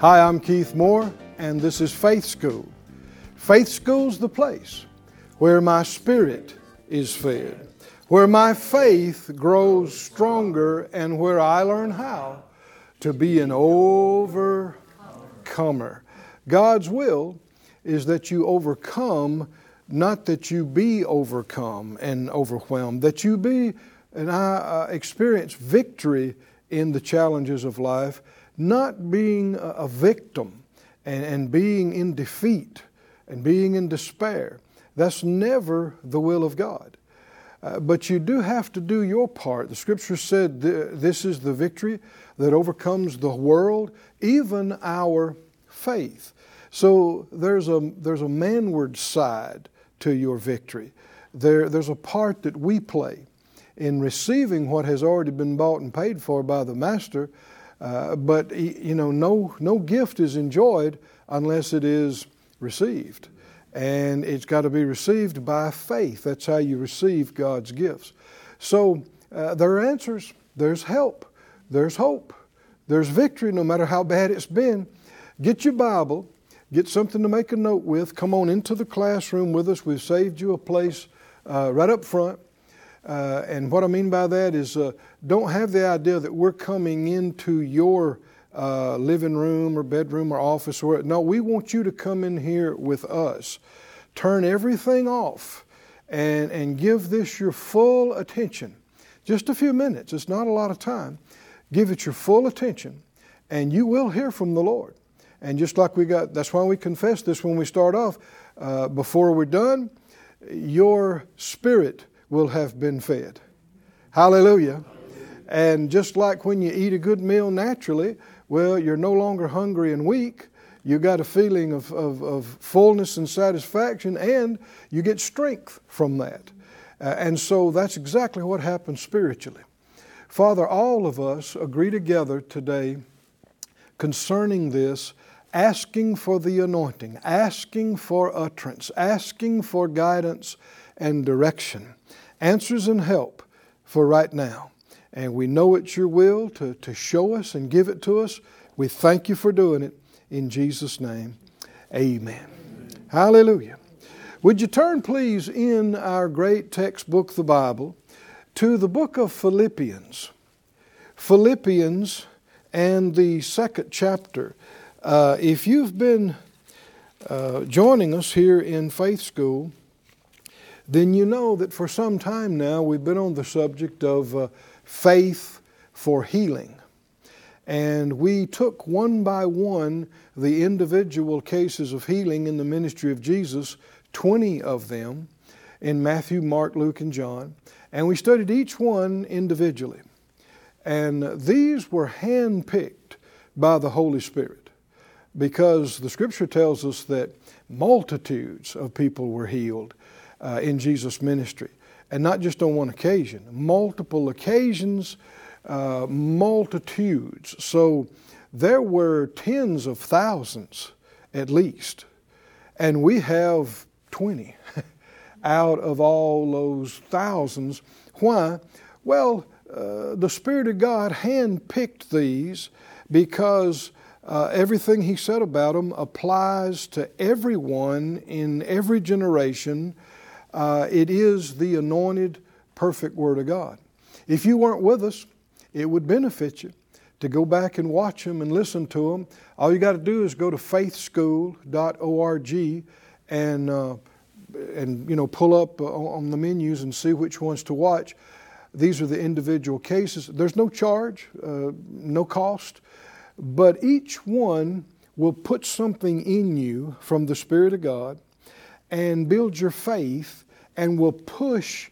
Hi, I'm Keith Moore, and this is Faith School. Faith School's the place where my spirit is fed, where my faith grows stronger, and where I learn how to be an overcomer. God's will is that you overcome, not that you be overcome and overwhelmed, that you be and I uh, experience victory in the challenges of life, not being a, victim and, and being in defeat and being in despair. That's never the will of God. Uh, but you do have to do your part. The scripture said th- this is the victory that overcomes the world, even our faith. So there's a, there's a manward side to your victory. There, there's a part that we play in receiving what has already been bought and paid for by the Master. Uh, but you know, no, no gift is enjoyed unless it is received. And it's got to be received by faith. That's how you receive God's gifts. So uh, there are answers, there's help, there's hope, there's victory no matter how bad it's been. Get your Bible, get something to make a note with. Come on into the classroom with us. We've saved you a place uh, right up front. Uh, and what I mean by that is uh, don't have the idea that we're coming into your uh, living room or bedroom or office or no, we want you to come in here with us. Turn everything off and, and give this your full attention. Just a few minutes, it's not a lot of time. Give it your full attention, and you will hear from the Lord. And just like we got, that's why we confess this when we start off. Uh, before we're done, your spirit will have been fed. Hallelujah. And just like when you eat a good meal naturally, well, you're no longer hungry and weak. You got a feeling of, of, of fullness and satisfaction, and you get strength from that. Uh, and so that's exactly what happens spiritually. Father, all of us agree together today concerning this, asking for the anointing, asking for utterance, asking for guidance and direction, answers and help for right now. And we know it's your will to, to show us and give it to us. We thank you for doing it. In Jesus' name, amen. amen. Hallelujah. Would you turn, please, in our great textbook, the Bible, to the book of Philippians? Philippians and the second chapter. Uh, if you've been uh, joining us here in Faith School, then you know that for some time now we've been on the subject of uh, faith for healing. And we took one by one the individual cases of healing in the ministry of Jesus, 20 of them in Matthew, Mark, Luke, and John, and we studied each one individually. And these were handpicked by the Holy Spirit because the scripture tells us that multitudes of people were healed uh, in Jesus' ministry. And not just on one occasion, multiple occasions, uh, multitudes. So there were tens of thousands at least. And we have 20 out of all those thousands. Why? Well, uh, the Spirit of God handpicked these because uh, everything He said about them applies to everyone in every generation uh, it is the anointed, perfect Word of God. If you weren't with us, it would benefit you to go back and watch them and listen to them. All you got to do is go to faithschool.org and uh, and you know pull up uh, on the menus and see which ones to watch. These are the individual cases. There's no charge, uh, no cost, but each one will put something in you from the Spirit of God and build your faith and will push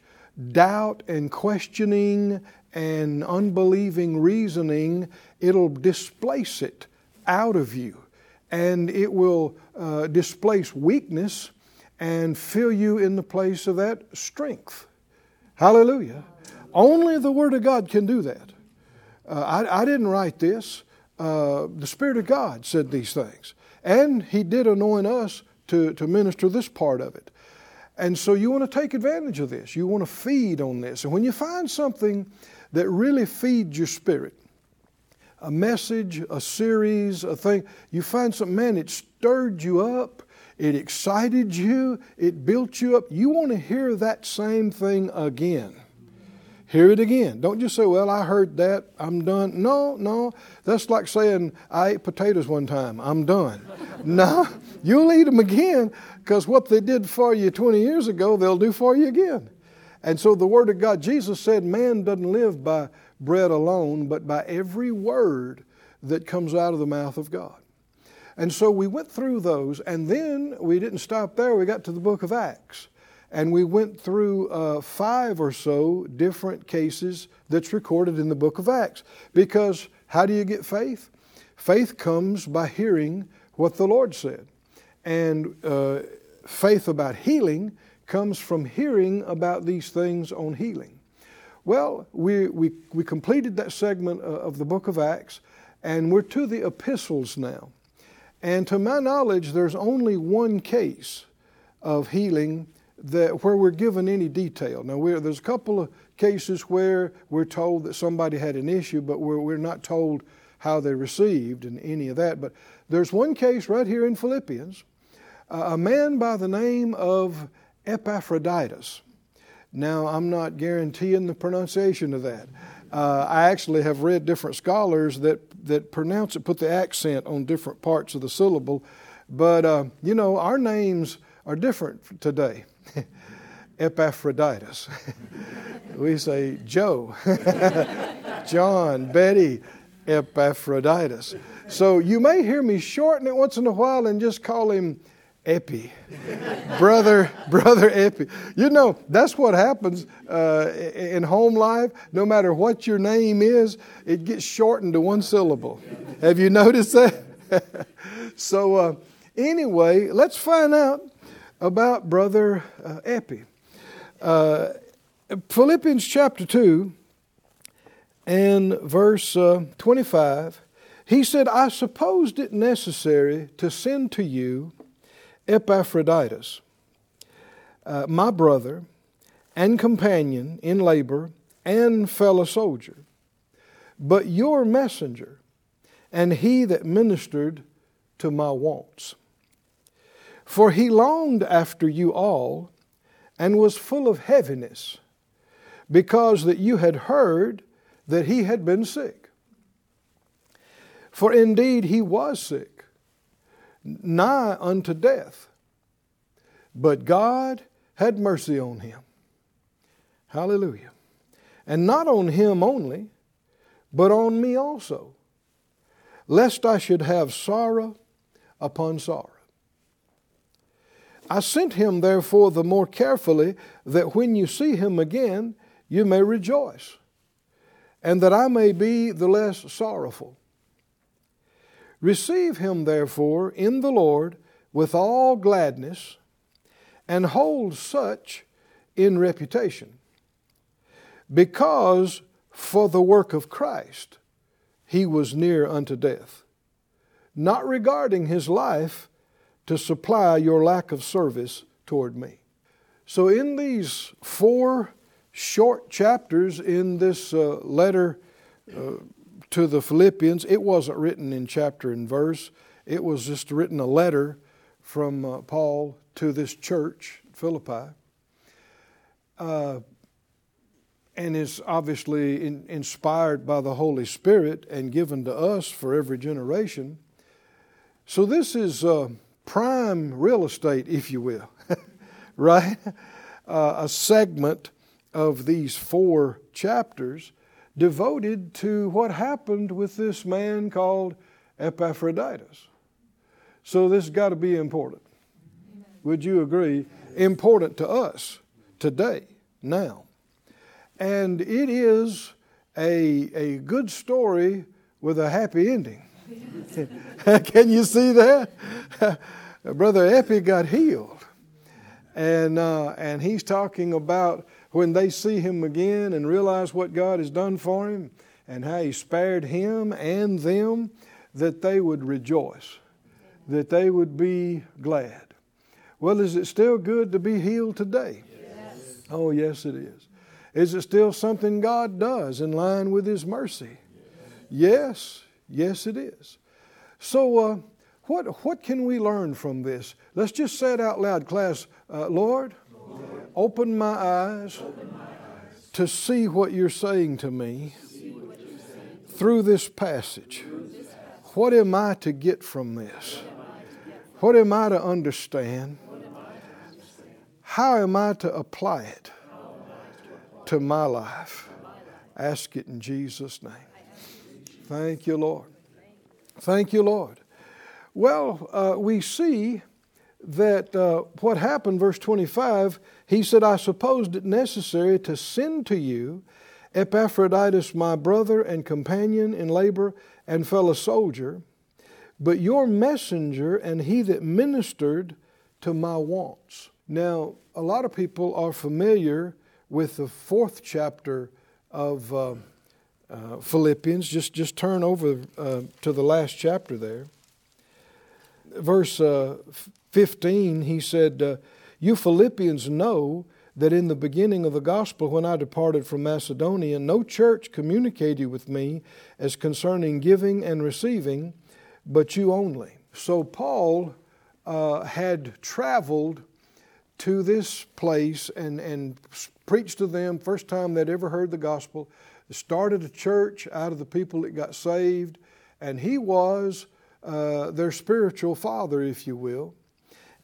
doubt and questioning and unbelieving reasoning, it'll displace it out of you. and it will uh, displace weakness and fill you in the place of that strength. Hallelujah. Only the Word of God can do that. Uh, I, I, didn't write this. Uh, the Spirit of God said these things. And He did anoint us to, to minister this part of it. And so you want to take advantage of this. You want to feed on this. And when you find something that really feeds your spirit, a message, a series, a thing, you find something, man, it stirred you up, it excited you, it built you up. You want to hear that same thing again. Hear it again. Don't just say, Well, I heard that, I'm done. No, no. That's like saying, I ate potatoes one time, I'm done. no, you'll eat them again because what they did for you 20 years ago, they'll do for you again. And so the Word of God, Jesus said, Man doesn't live by bread alone, but by every word that comes out of the mouth of God. And so we went through those, and then we didn't stop there. We got to the book of Acts. And we went through uh, five or so different cases that's recorded in the book of Acts. Because how do you get faith? Faith comes by hearing what the Lord said. And uh, faith about healing comes from hearing about these things on healing. Well, we, we, we completed that segment uh, of the book of Acts, and we're to the epistles now. And to my knowledge, there's only one case of healing that where we're given any detail. Now, there's a couple of cases where we're told that somebody had an issue, but we're, we're not told how they received and any of that. But there's one case right here in Philippians, uh, a man by the name of Epaphroditus. Now, I'm not guaranteeing the pronunciation of that. Uh, I actually have read different scholars that, that pronounce it, put the accent on different parts of the syllable. But, uh, you know, our names are different today. Epaphroditus. we say Joe, John, Betty, Epaphroditus. So you may hear me shorten it once in a while and just call him Epi. brother, brother Epi. You know, that's what happens uh, in home life. No matter what your name is, it gets shortened to one syllable. Have you noticed that? so, uh, anyway, let's find out about Brother uh, Epi. Uh, Philippians chapter 2 and verse uh, 25, he said, I supposed it necessary to send to you Epaphroditus, uh, my brother and companion in labor and fellow soldier, but your messenger and he that ministered to my wants. For he longed after you all and was full of heaviness, because that you had heard that he had been sick. For indeed he was sick, nigh unto death, but God had mercy on him. Hallelujah. And not on him only, but on me also, lest I should have sorrow upon sorrow. I sent him, therefore, the more carefully, that when you see him again, you may rejoice, and that I may be the less sorrowful. Receive him, therefore, in the Lord with all gladness, and hold such in reputation, because for the work of Christ he was near unto death, not regarding his life to supply your lack of service toward me. So, in these four short chapters in this uh, letter uh, to the Philippians, it wasn't written in chapter and verse, it was just written a letter from uh, Paul to this church, Philippi. Uh, and is obviously in, inspired by the Holy Spirit and given to us for every generation. So, this is uh, prime real estate, if you will, right? Uh, a segment of these four chapters devoted to what happened with this man called Epaphroditus. So this has got to be important. Would you agree? Important to us today, now. And it is a, a good story with a happy ending. Can you see that? Brother Epi got healed. And, uh, and he's talking about when they see him again and realize what God has done for him and how he spared him and them, that they would rejoice, that they would be glad. Well, is it still good to be healed today? Yes. Oh, yes, it is. Is it still something God does in line with His mercy? Yes, yes, it is. So, uh, what, what can we learn from this? Let's just say it out loud, class. Uh, Lord, Lord, open my eyes, open my eyes to see what you're saying to me through this passage. What am I to get from this? What am I to understand? How am I to apply it to my life? Ask it in Jesus' name. Thank you, Lord. Thank you, Lord. Well, uh, we see that uh, what happened, verse 25, he said, I supposed it necessary to send to you Epaphroditus, my brother and companion in labor and fellow soldier, but your messenger and he that ministered to my wants. Now, a lot of people are familiar with the fourth chapter of uh, uh, Philippians. Just, just turn over uh, to the last chapter there. Verse uh, 15, he said, uh, You Philippians know that in the beginning of the gospel, when I departed from Macedonia, no church communicated with me as concerning giving and receiving, but you only. So Paul uh, had traveled to this place and, and preached to them, first time they'd ever heard the gospel, started a church out of the people that got saved, and he was uh, their spiritual father, if you will.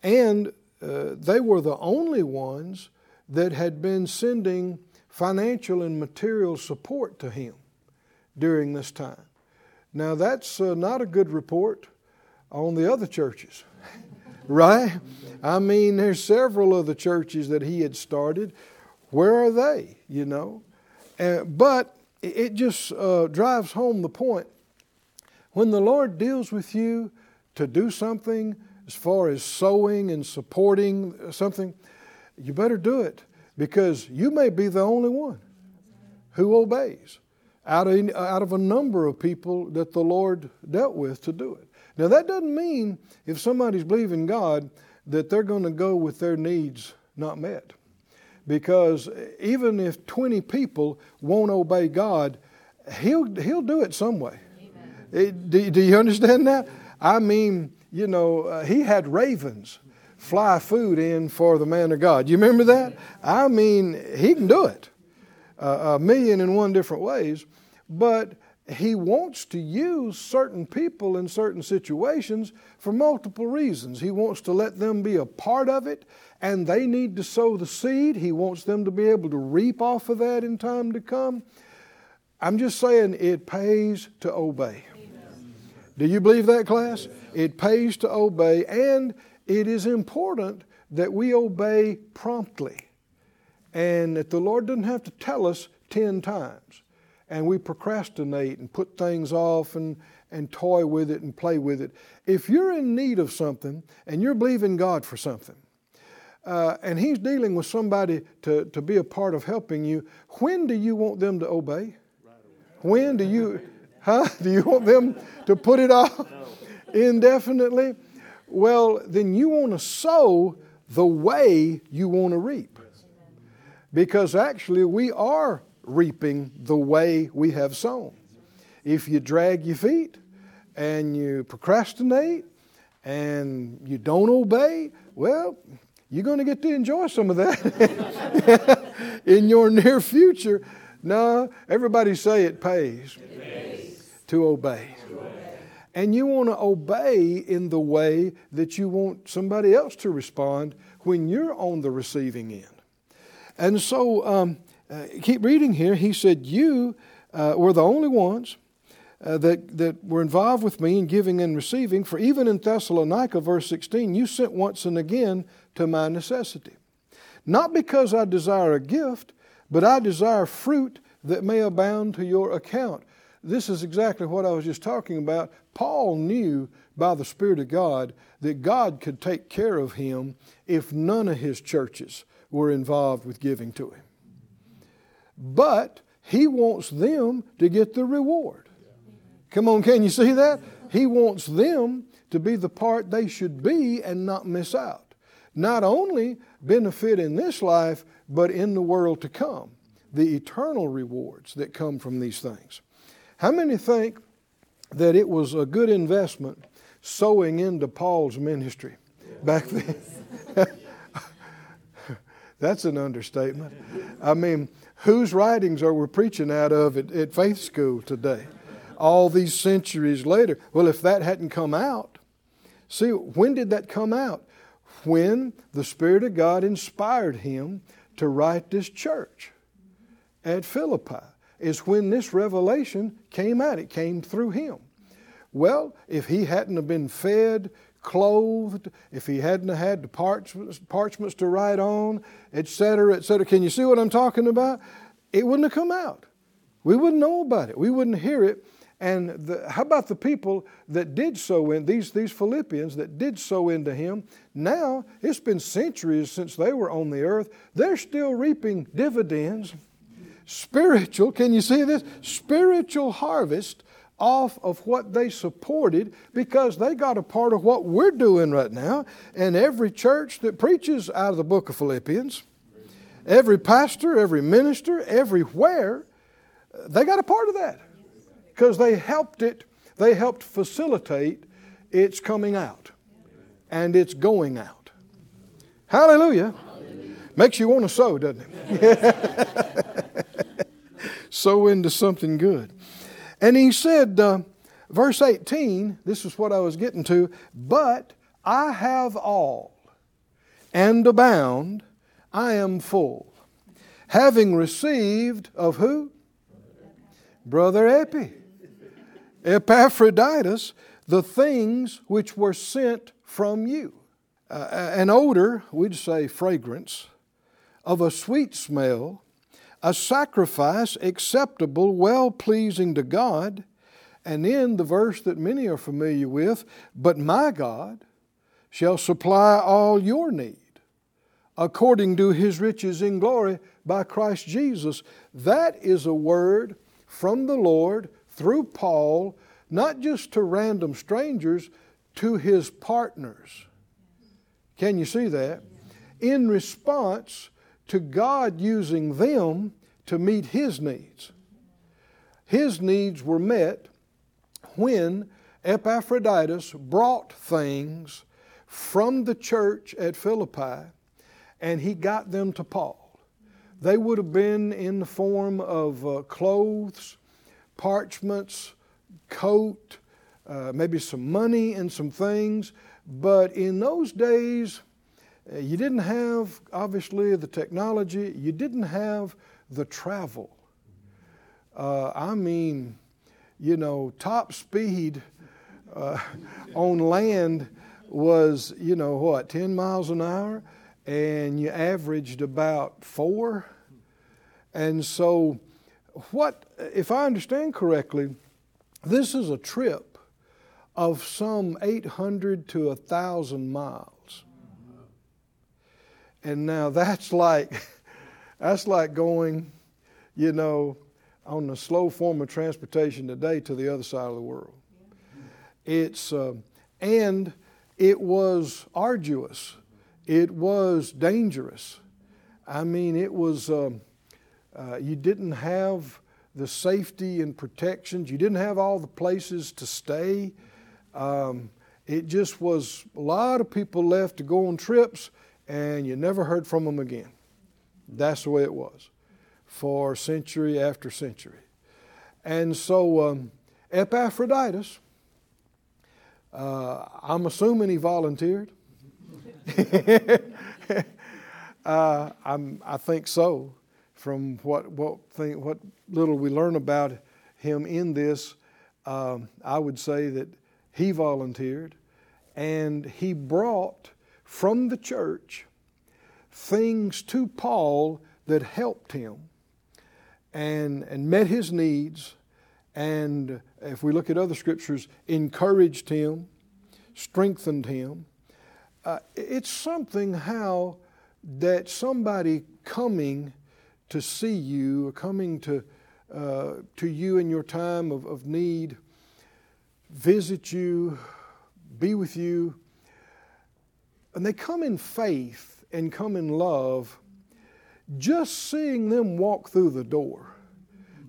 And uh, they were the only ones that had been sending financial and material support to him during this time. Now, that's uh, not a good report on the other churches, right? I mean, there's several of the churches that he had started. Where are they, you know? But it just uh, drives home the point. When the Lord deals with you to do something as far as sowing and supporting something, you better do it because you may be the only one who obeys out of, out of a number of people that the Lord dealt with to do it. Now, that doesn't mean if somebody's believing God that they're going to go with their needs not met. Because even if 20 people won't obey God, He'll, he'll do it some way. It, do, do, you understand that? I mean, you know, uh, He had ravens fly food in for the man of God. You remember that? I mean, He can do it uh, a million and one different ways, but he wants to use certain people in certain situations for multiple reasons. He wants to let them be a part of it, and they need to sow the seed. He wants them to be able to reap off of that in time to come. I'm just saying it pays to obey. Do you believe that, class? It pays to obey, and it is important that we obey promptly, and that the Lord doesn't have to tell us 10 times and we procrastinate and put things off and, and toy with it and play with it. If you're in need of something and you're believing God for something, uh, and He's dealing with somebody to, to be a part of helping you, when do you want them to obey? When do you, huh? Do you want them to put it off indefinitely? Well, then you want to sow the way you want to reap. Because actually, we are reaping the way we have sown. If you drag your feet and you procrastinate and you don't obey, well, you're going to get to enjoy some of that in your near future. No, everybody say it pays, it pays. To, obey. And you want to obey in the way that you want somebody else to respond when you're on the receiving end. And so, um, uh, keep reading here. He said, You uh, were the only ones uh, that, that were involved with me in giving and receiving. For even in Thessalonica, verse 16, you sent once and again to my necessity. Not because I desire a gift, but I desire fruit that may abound to your account. this is exactly what I was just talking about. Paul knew by the Spirit of God that God could take care of him if none of his churches were involved with giving to him. But he wants them to get the reward. Come on, can you see that? He wants them to be the part they should be and not miss out. Not only benefit in this life, but in the world to come. The eternal rewards that come from these things. How many think that it was a good investment sowing into Paul's ministry back then? That's an understatement. I mean, whose writings are we preaching out of at, at faith school today? All these centuries later. Well, if that hadn't come out, see, when did that come out? When the Spirit of God inspired him to write this church at Philippi is when this revelation came out. It came through him. Well, if he hadn't have been fed, clothed, if he hadn't had the parchments, parchments to write on, etc., etc., can you see what I'm talking about? It wouldn't have come out. We wouldn't know about it. We wouldn't hear it. And the, how about the people that did sow in, these, these Philippians that did sow into him? Now, it's been centuries since they were on the earth. They're still reaping dividends spiritual, can you see this? Spiritual harvest off of what they supported because they got a part of what we're doing right now. And every church that preaches out of the book of Philippians, every pastor, every minister, everywhere, they got a part of that because they helped it, they helped facilitate its coming out and its going out. Hallelujah. Makes you want to sow, doesn't it? sow into something good. And he said, uh, verse 18, this is what I was getting to, but I have all and abound, I am full. Having received of who? Brother Epi. Epaphroditus, the things which were sent from you. Uh, an odor, we'd say fragrance, of a sweet smell, a sacrifice acceptable, well pleasing to God. And in the verse that many are familiar with, but my God shall supply all your need according to his riches in glory by Christ Jesus. That is a word from the Lord through Paul, not just to random strangers, to his partners. Can you see that? In response to God using them to meet His needs. His needs were met when Epaphroditus brought things from the church at Philippi and he got them to Paul. They would have been in the form of uh, clothes, parchments, coat, uh, maybe some money and some things. But in those days, you didn't have, obviously, the technology, you didn't have the travel. Uh, I mean, you know, top speed uh, on land was, you know, what, 10 miles an hour? And you averaged about four. And so, what, if I understand correctly, this is a trip of some 800 to 1,000 miles. And now that's like that's like going, you know, on the slow form of transportation today to the other side of the world. It's uh, and it was arduous. It was dangerous. I mean, it was. Um, uh, you didn't have the safety and protections. You didn't have all the places to stay. Um, it just was a lot of people left to go on trips and you never heard from them again. That's the way it was for century after century. And so um, Epaphroditus, uh, I'm assuming he volunteered. uh, i think so. From what what thing, what little we learn about him in this, um, I would say that he volunteered, and he brought from the church things to Paul that helped him and, and met his needs and if we look at other scriptures, encouraged him, strengthened him. Uh, it's something how that somebody coming to see you, or coming to, uh, to you in your time of, of need, visit you, be with you, and they come in faith and come in love, just seeing them walk through the door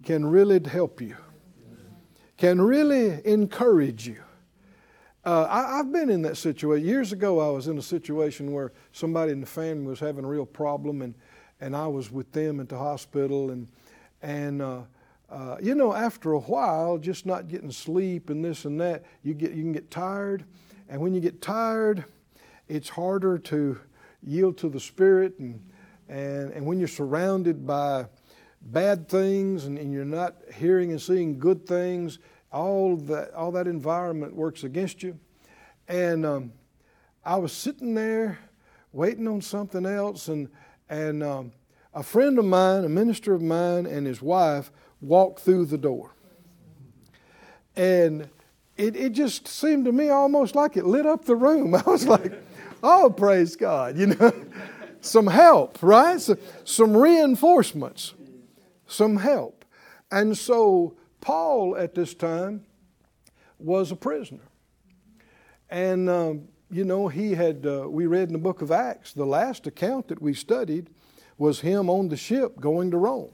can really help you, can really encourage you. Uh, I, have been in that situation. Years ago, I was in a situation where somebody in the family was having a real problem, and, and I was with them at the hospital. And, and uh, uh, you know, after a while, just not getting sleep and this and that, you, get, you can get tired. And when you get tired, it's harder to yield to the Spirit. And, and, and when you're surrounded by bad things and, and you're not hearing and seeing good things, all that, all that environment works against you. And um, I was sitting there waiting on something else, and, and um, a friend of mine, a minister of mine, and his wife walked through the door. And it, it just seemed to me almost like it lit up the room. I was like, oh, praise God, you know, some help, right? So, some reinforcements, some help. And so Paul at this time was a prisoner. And, um, you know, he had, uh, we read in the book of Acts, the last account that we studied was him on the ship going to Rome.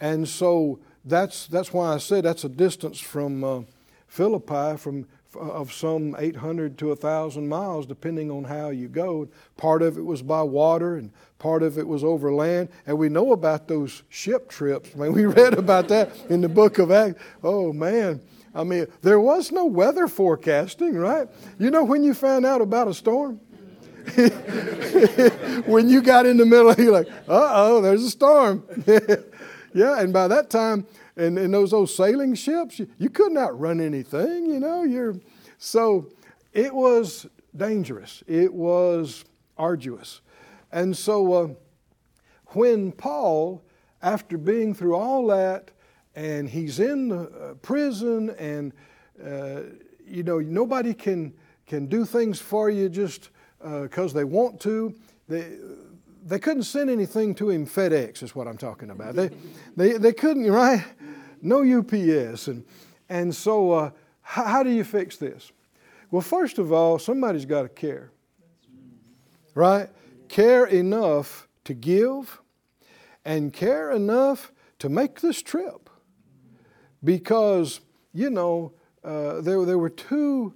And so that's, that's why I said that's a distance from uh, Philippi, from of some 800 to 1,000 miles, depending on how you go. Part of it was by water, and part of it was over land. And we know about those ship trips. I mean, we read about that in the book of Acts. Oh, man. I mean, there was no weather forecasting, right? You know when you found out about a storm? when you got in the middle, you're like, uh oh, there's a storm. yeah, and by that time, in, in those old sailing ships, you, you couldn't outrun anything, you know. You're, so it was dangerous, it was arduous. And so uh, when Paul, after being through all that, and he's in the uh, prison, and uh, you know nobody can can do things for you just because uh, they want to. They, they couldn't send anything to him FedEx is what I'm talking about. They, they, they couldn't, right? No UPS. And, and so uh, how, how do you fix this? Well, first of all, somebody's got to care, right? Care enough to give and care enough to make this trip. Because, you know, uh, there, there were too,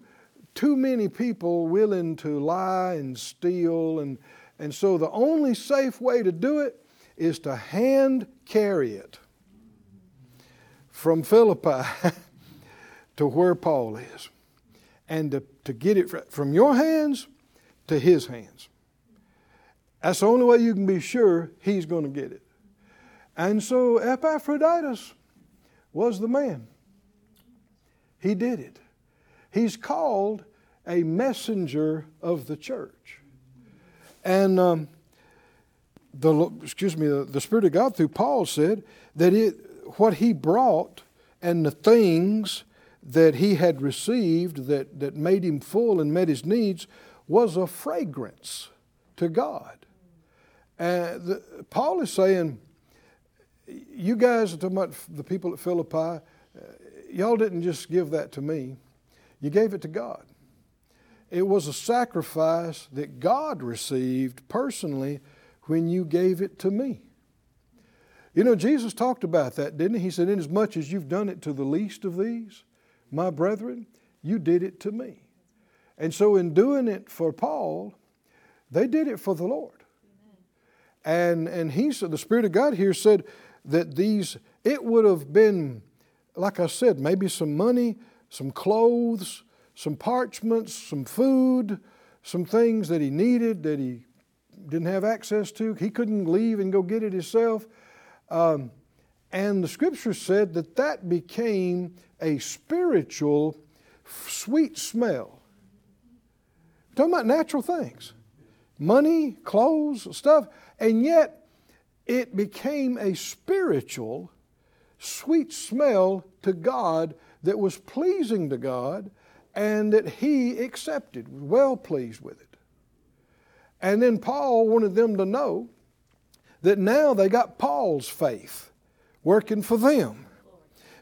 too many people willing to lie and steal and, and so the only safe way to do it is to hand carry it from Philippi to where Paul is and to, to get it from your hands to his hands. That's the only way you can be sure he's going to get it. And so Epaphroditus was the man. He did it. He's called a messenger of the church. And um, the excuse me, the, the Spirit of God through Paul said that it what he brought and the things that he had received that, that made him full and met his needs was a fragrance to God. And the, Paul is saying, you guys are talking about the people at Philippi, uh, y'all didn't just give that to me, you gave it to God. It was a sacrifice that God received personally when you gave it to me. You know, Jesus talked about that, didn't he? He said, Inasmuch as you've done it to the least of these, my brethren, you did it to me. And so, in doing it for Paul, they did it for the Lord. And, and he said, the Spirit of God here said that these, it would have been, like I said, maybe some money, some clothes, some parchments, some food, some things that he needed that he didn't have access to. He couldn't leave and go get it himself. Um, and the scripture said that that became a spiritual sweet smell. Talking about natural things money, clothes, stuff. And yet it became a spiritual sweet smell to God that was pleasing to God and that he accepted, was well pleased with it. And then Paul wanted them to know that now they got Paul's faith working for them,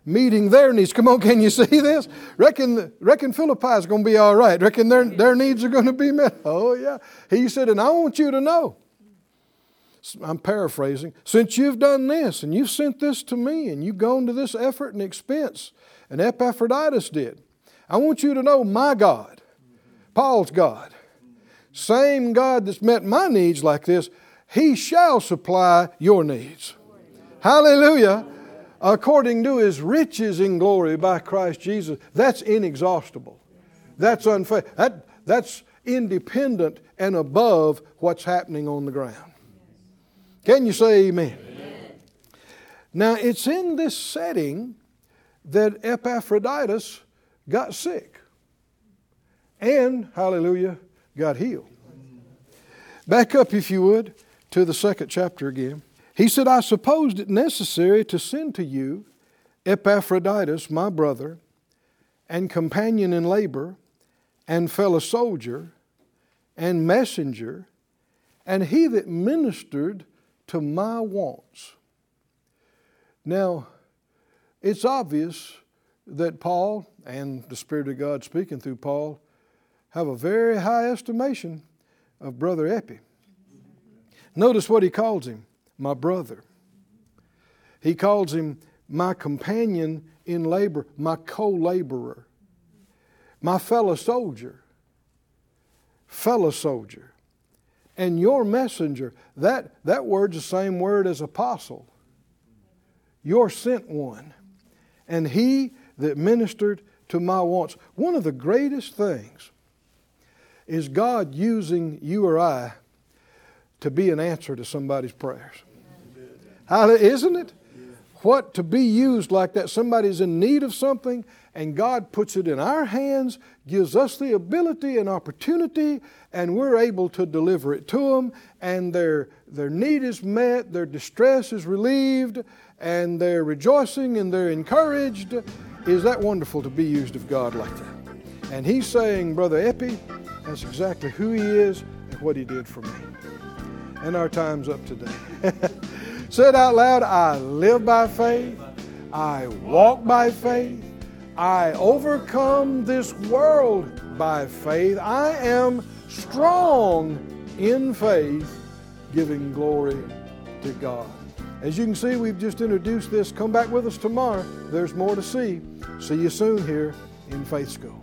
meeting their needs. Come on, can you see this? Reckon, reckon Philippi is going to be all right. Reckon their, their needs are going to be met. Oh, yeah. He said, and I want you to know. I'm paraphrasing. Since you've done this and you've sent this to me and you've gone to this effort and expense, and Epaphroditus did, I want you to know my God, Paul's God, same God that's met my needs like this, He shall supply your needs. Hallelujah. According to His riches in glory by Christ Jesus. That's inexhaustible. That's unfair. That, that's independent and above what's happening on the ground. Can you say amen? amen? Now, it's in this setting that Epaphroditus got sick. And, hallelujah, got healed. Back up, if you would, to the second chapter again. He said, I supposed it necessary to send to you Epaphroditus, my brother, and companion in labor, and fellow soldier, and messenger, and he that ministered to my wants. Now, it's obvious that Paul and the Spirit of God speaking through Paul have a very high estimation of Brother Epi. Notice what he calls him my brother. He calls him my companion in labor, my co laborer, my fellow soldier, fellow soldier, and your messenger. That, that word's the same word as apostle. Your sent one. And he that ministered to my wants. One of the greatest things is God using you or I to be an answer to somebody's prayers. Isn't it? What to be used like that? Somebody's in need of something, and God puts it in our hands, gives us the ability and opportunity, and we're able to deliver it to them, and their, their need is met, their distress is relieved, and they're rejoicing and they're encouraged. Is that wonderful to be used of God like that? And He's saying, Brother Epi, that's exactly who He is and what He did for me. And our time's up today. Say it out loud I live by faith, I walk by faith, I overcome this world by faith. I am strong in faith, giving glory to God. As you can see, we've just introduced this. Come back with us tomorrow. There's more to see. See you soon here in Faith School.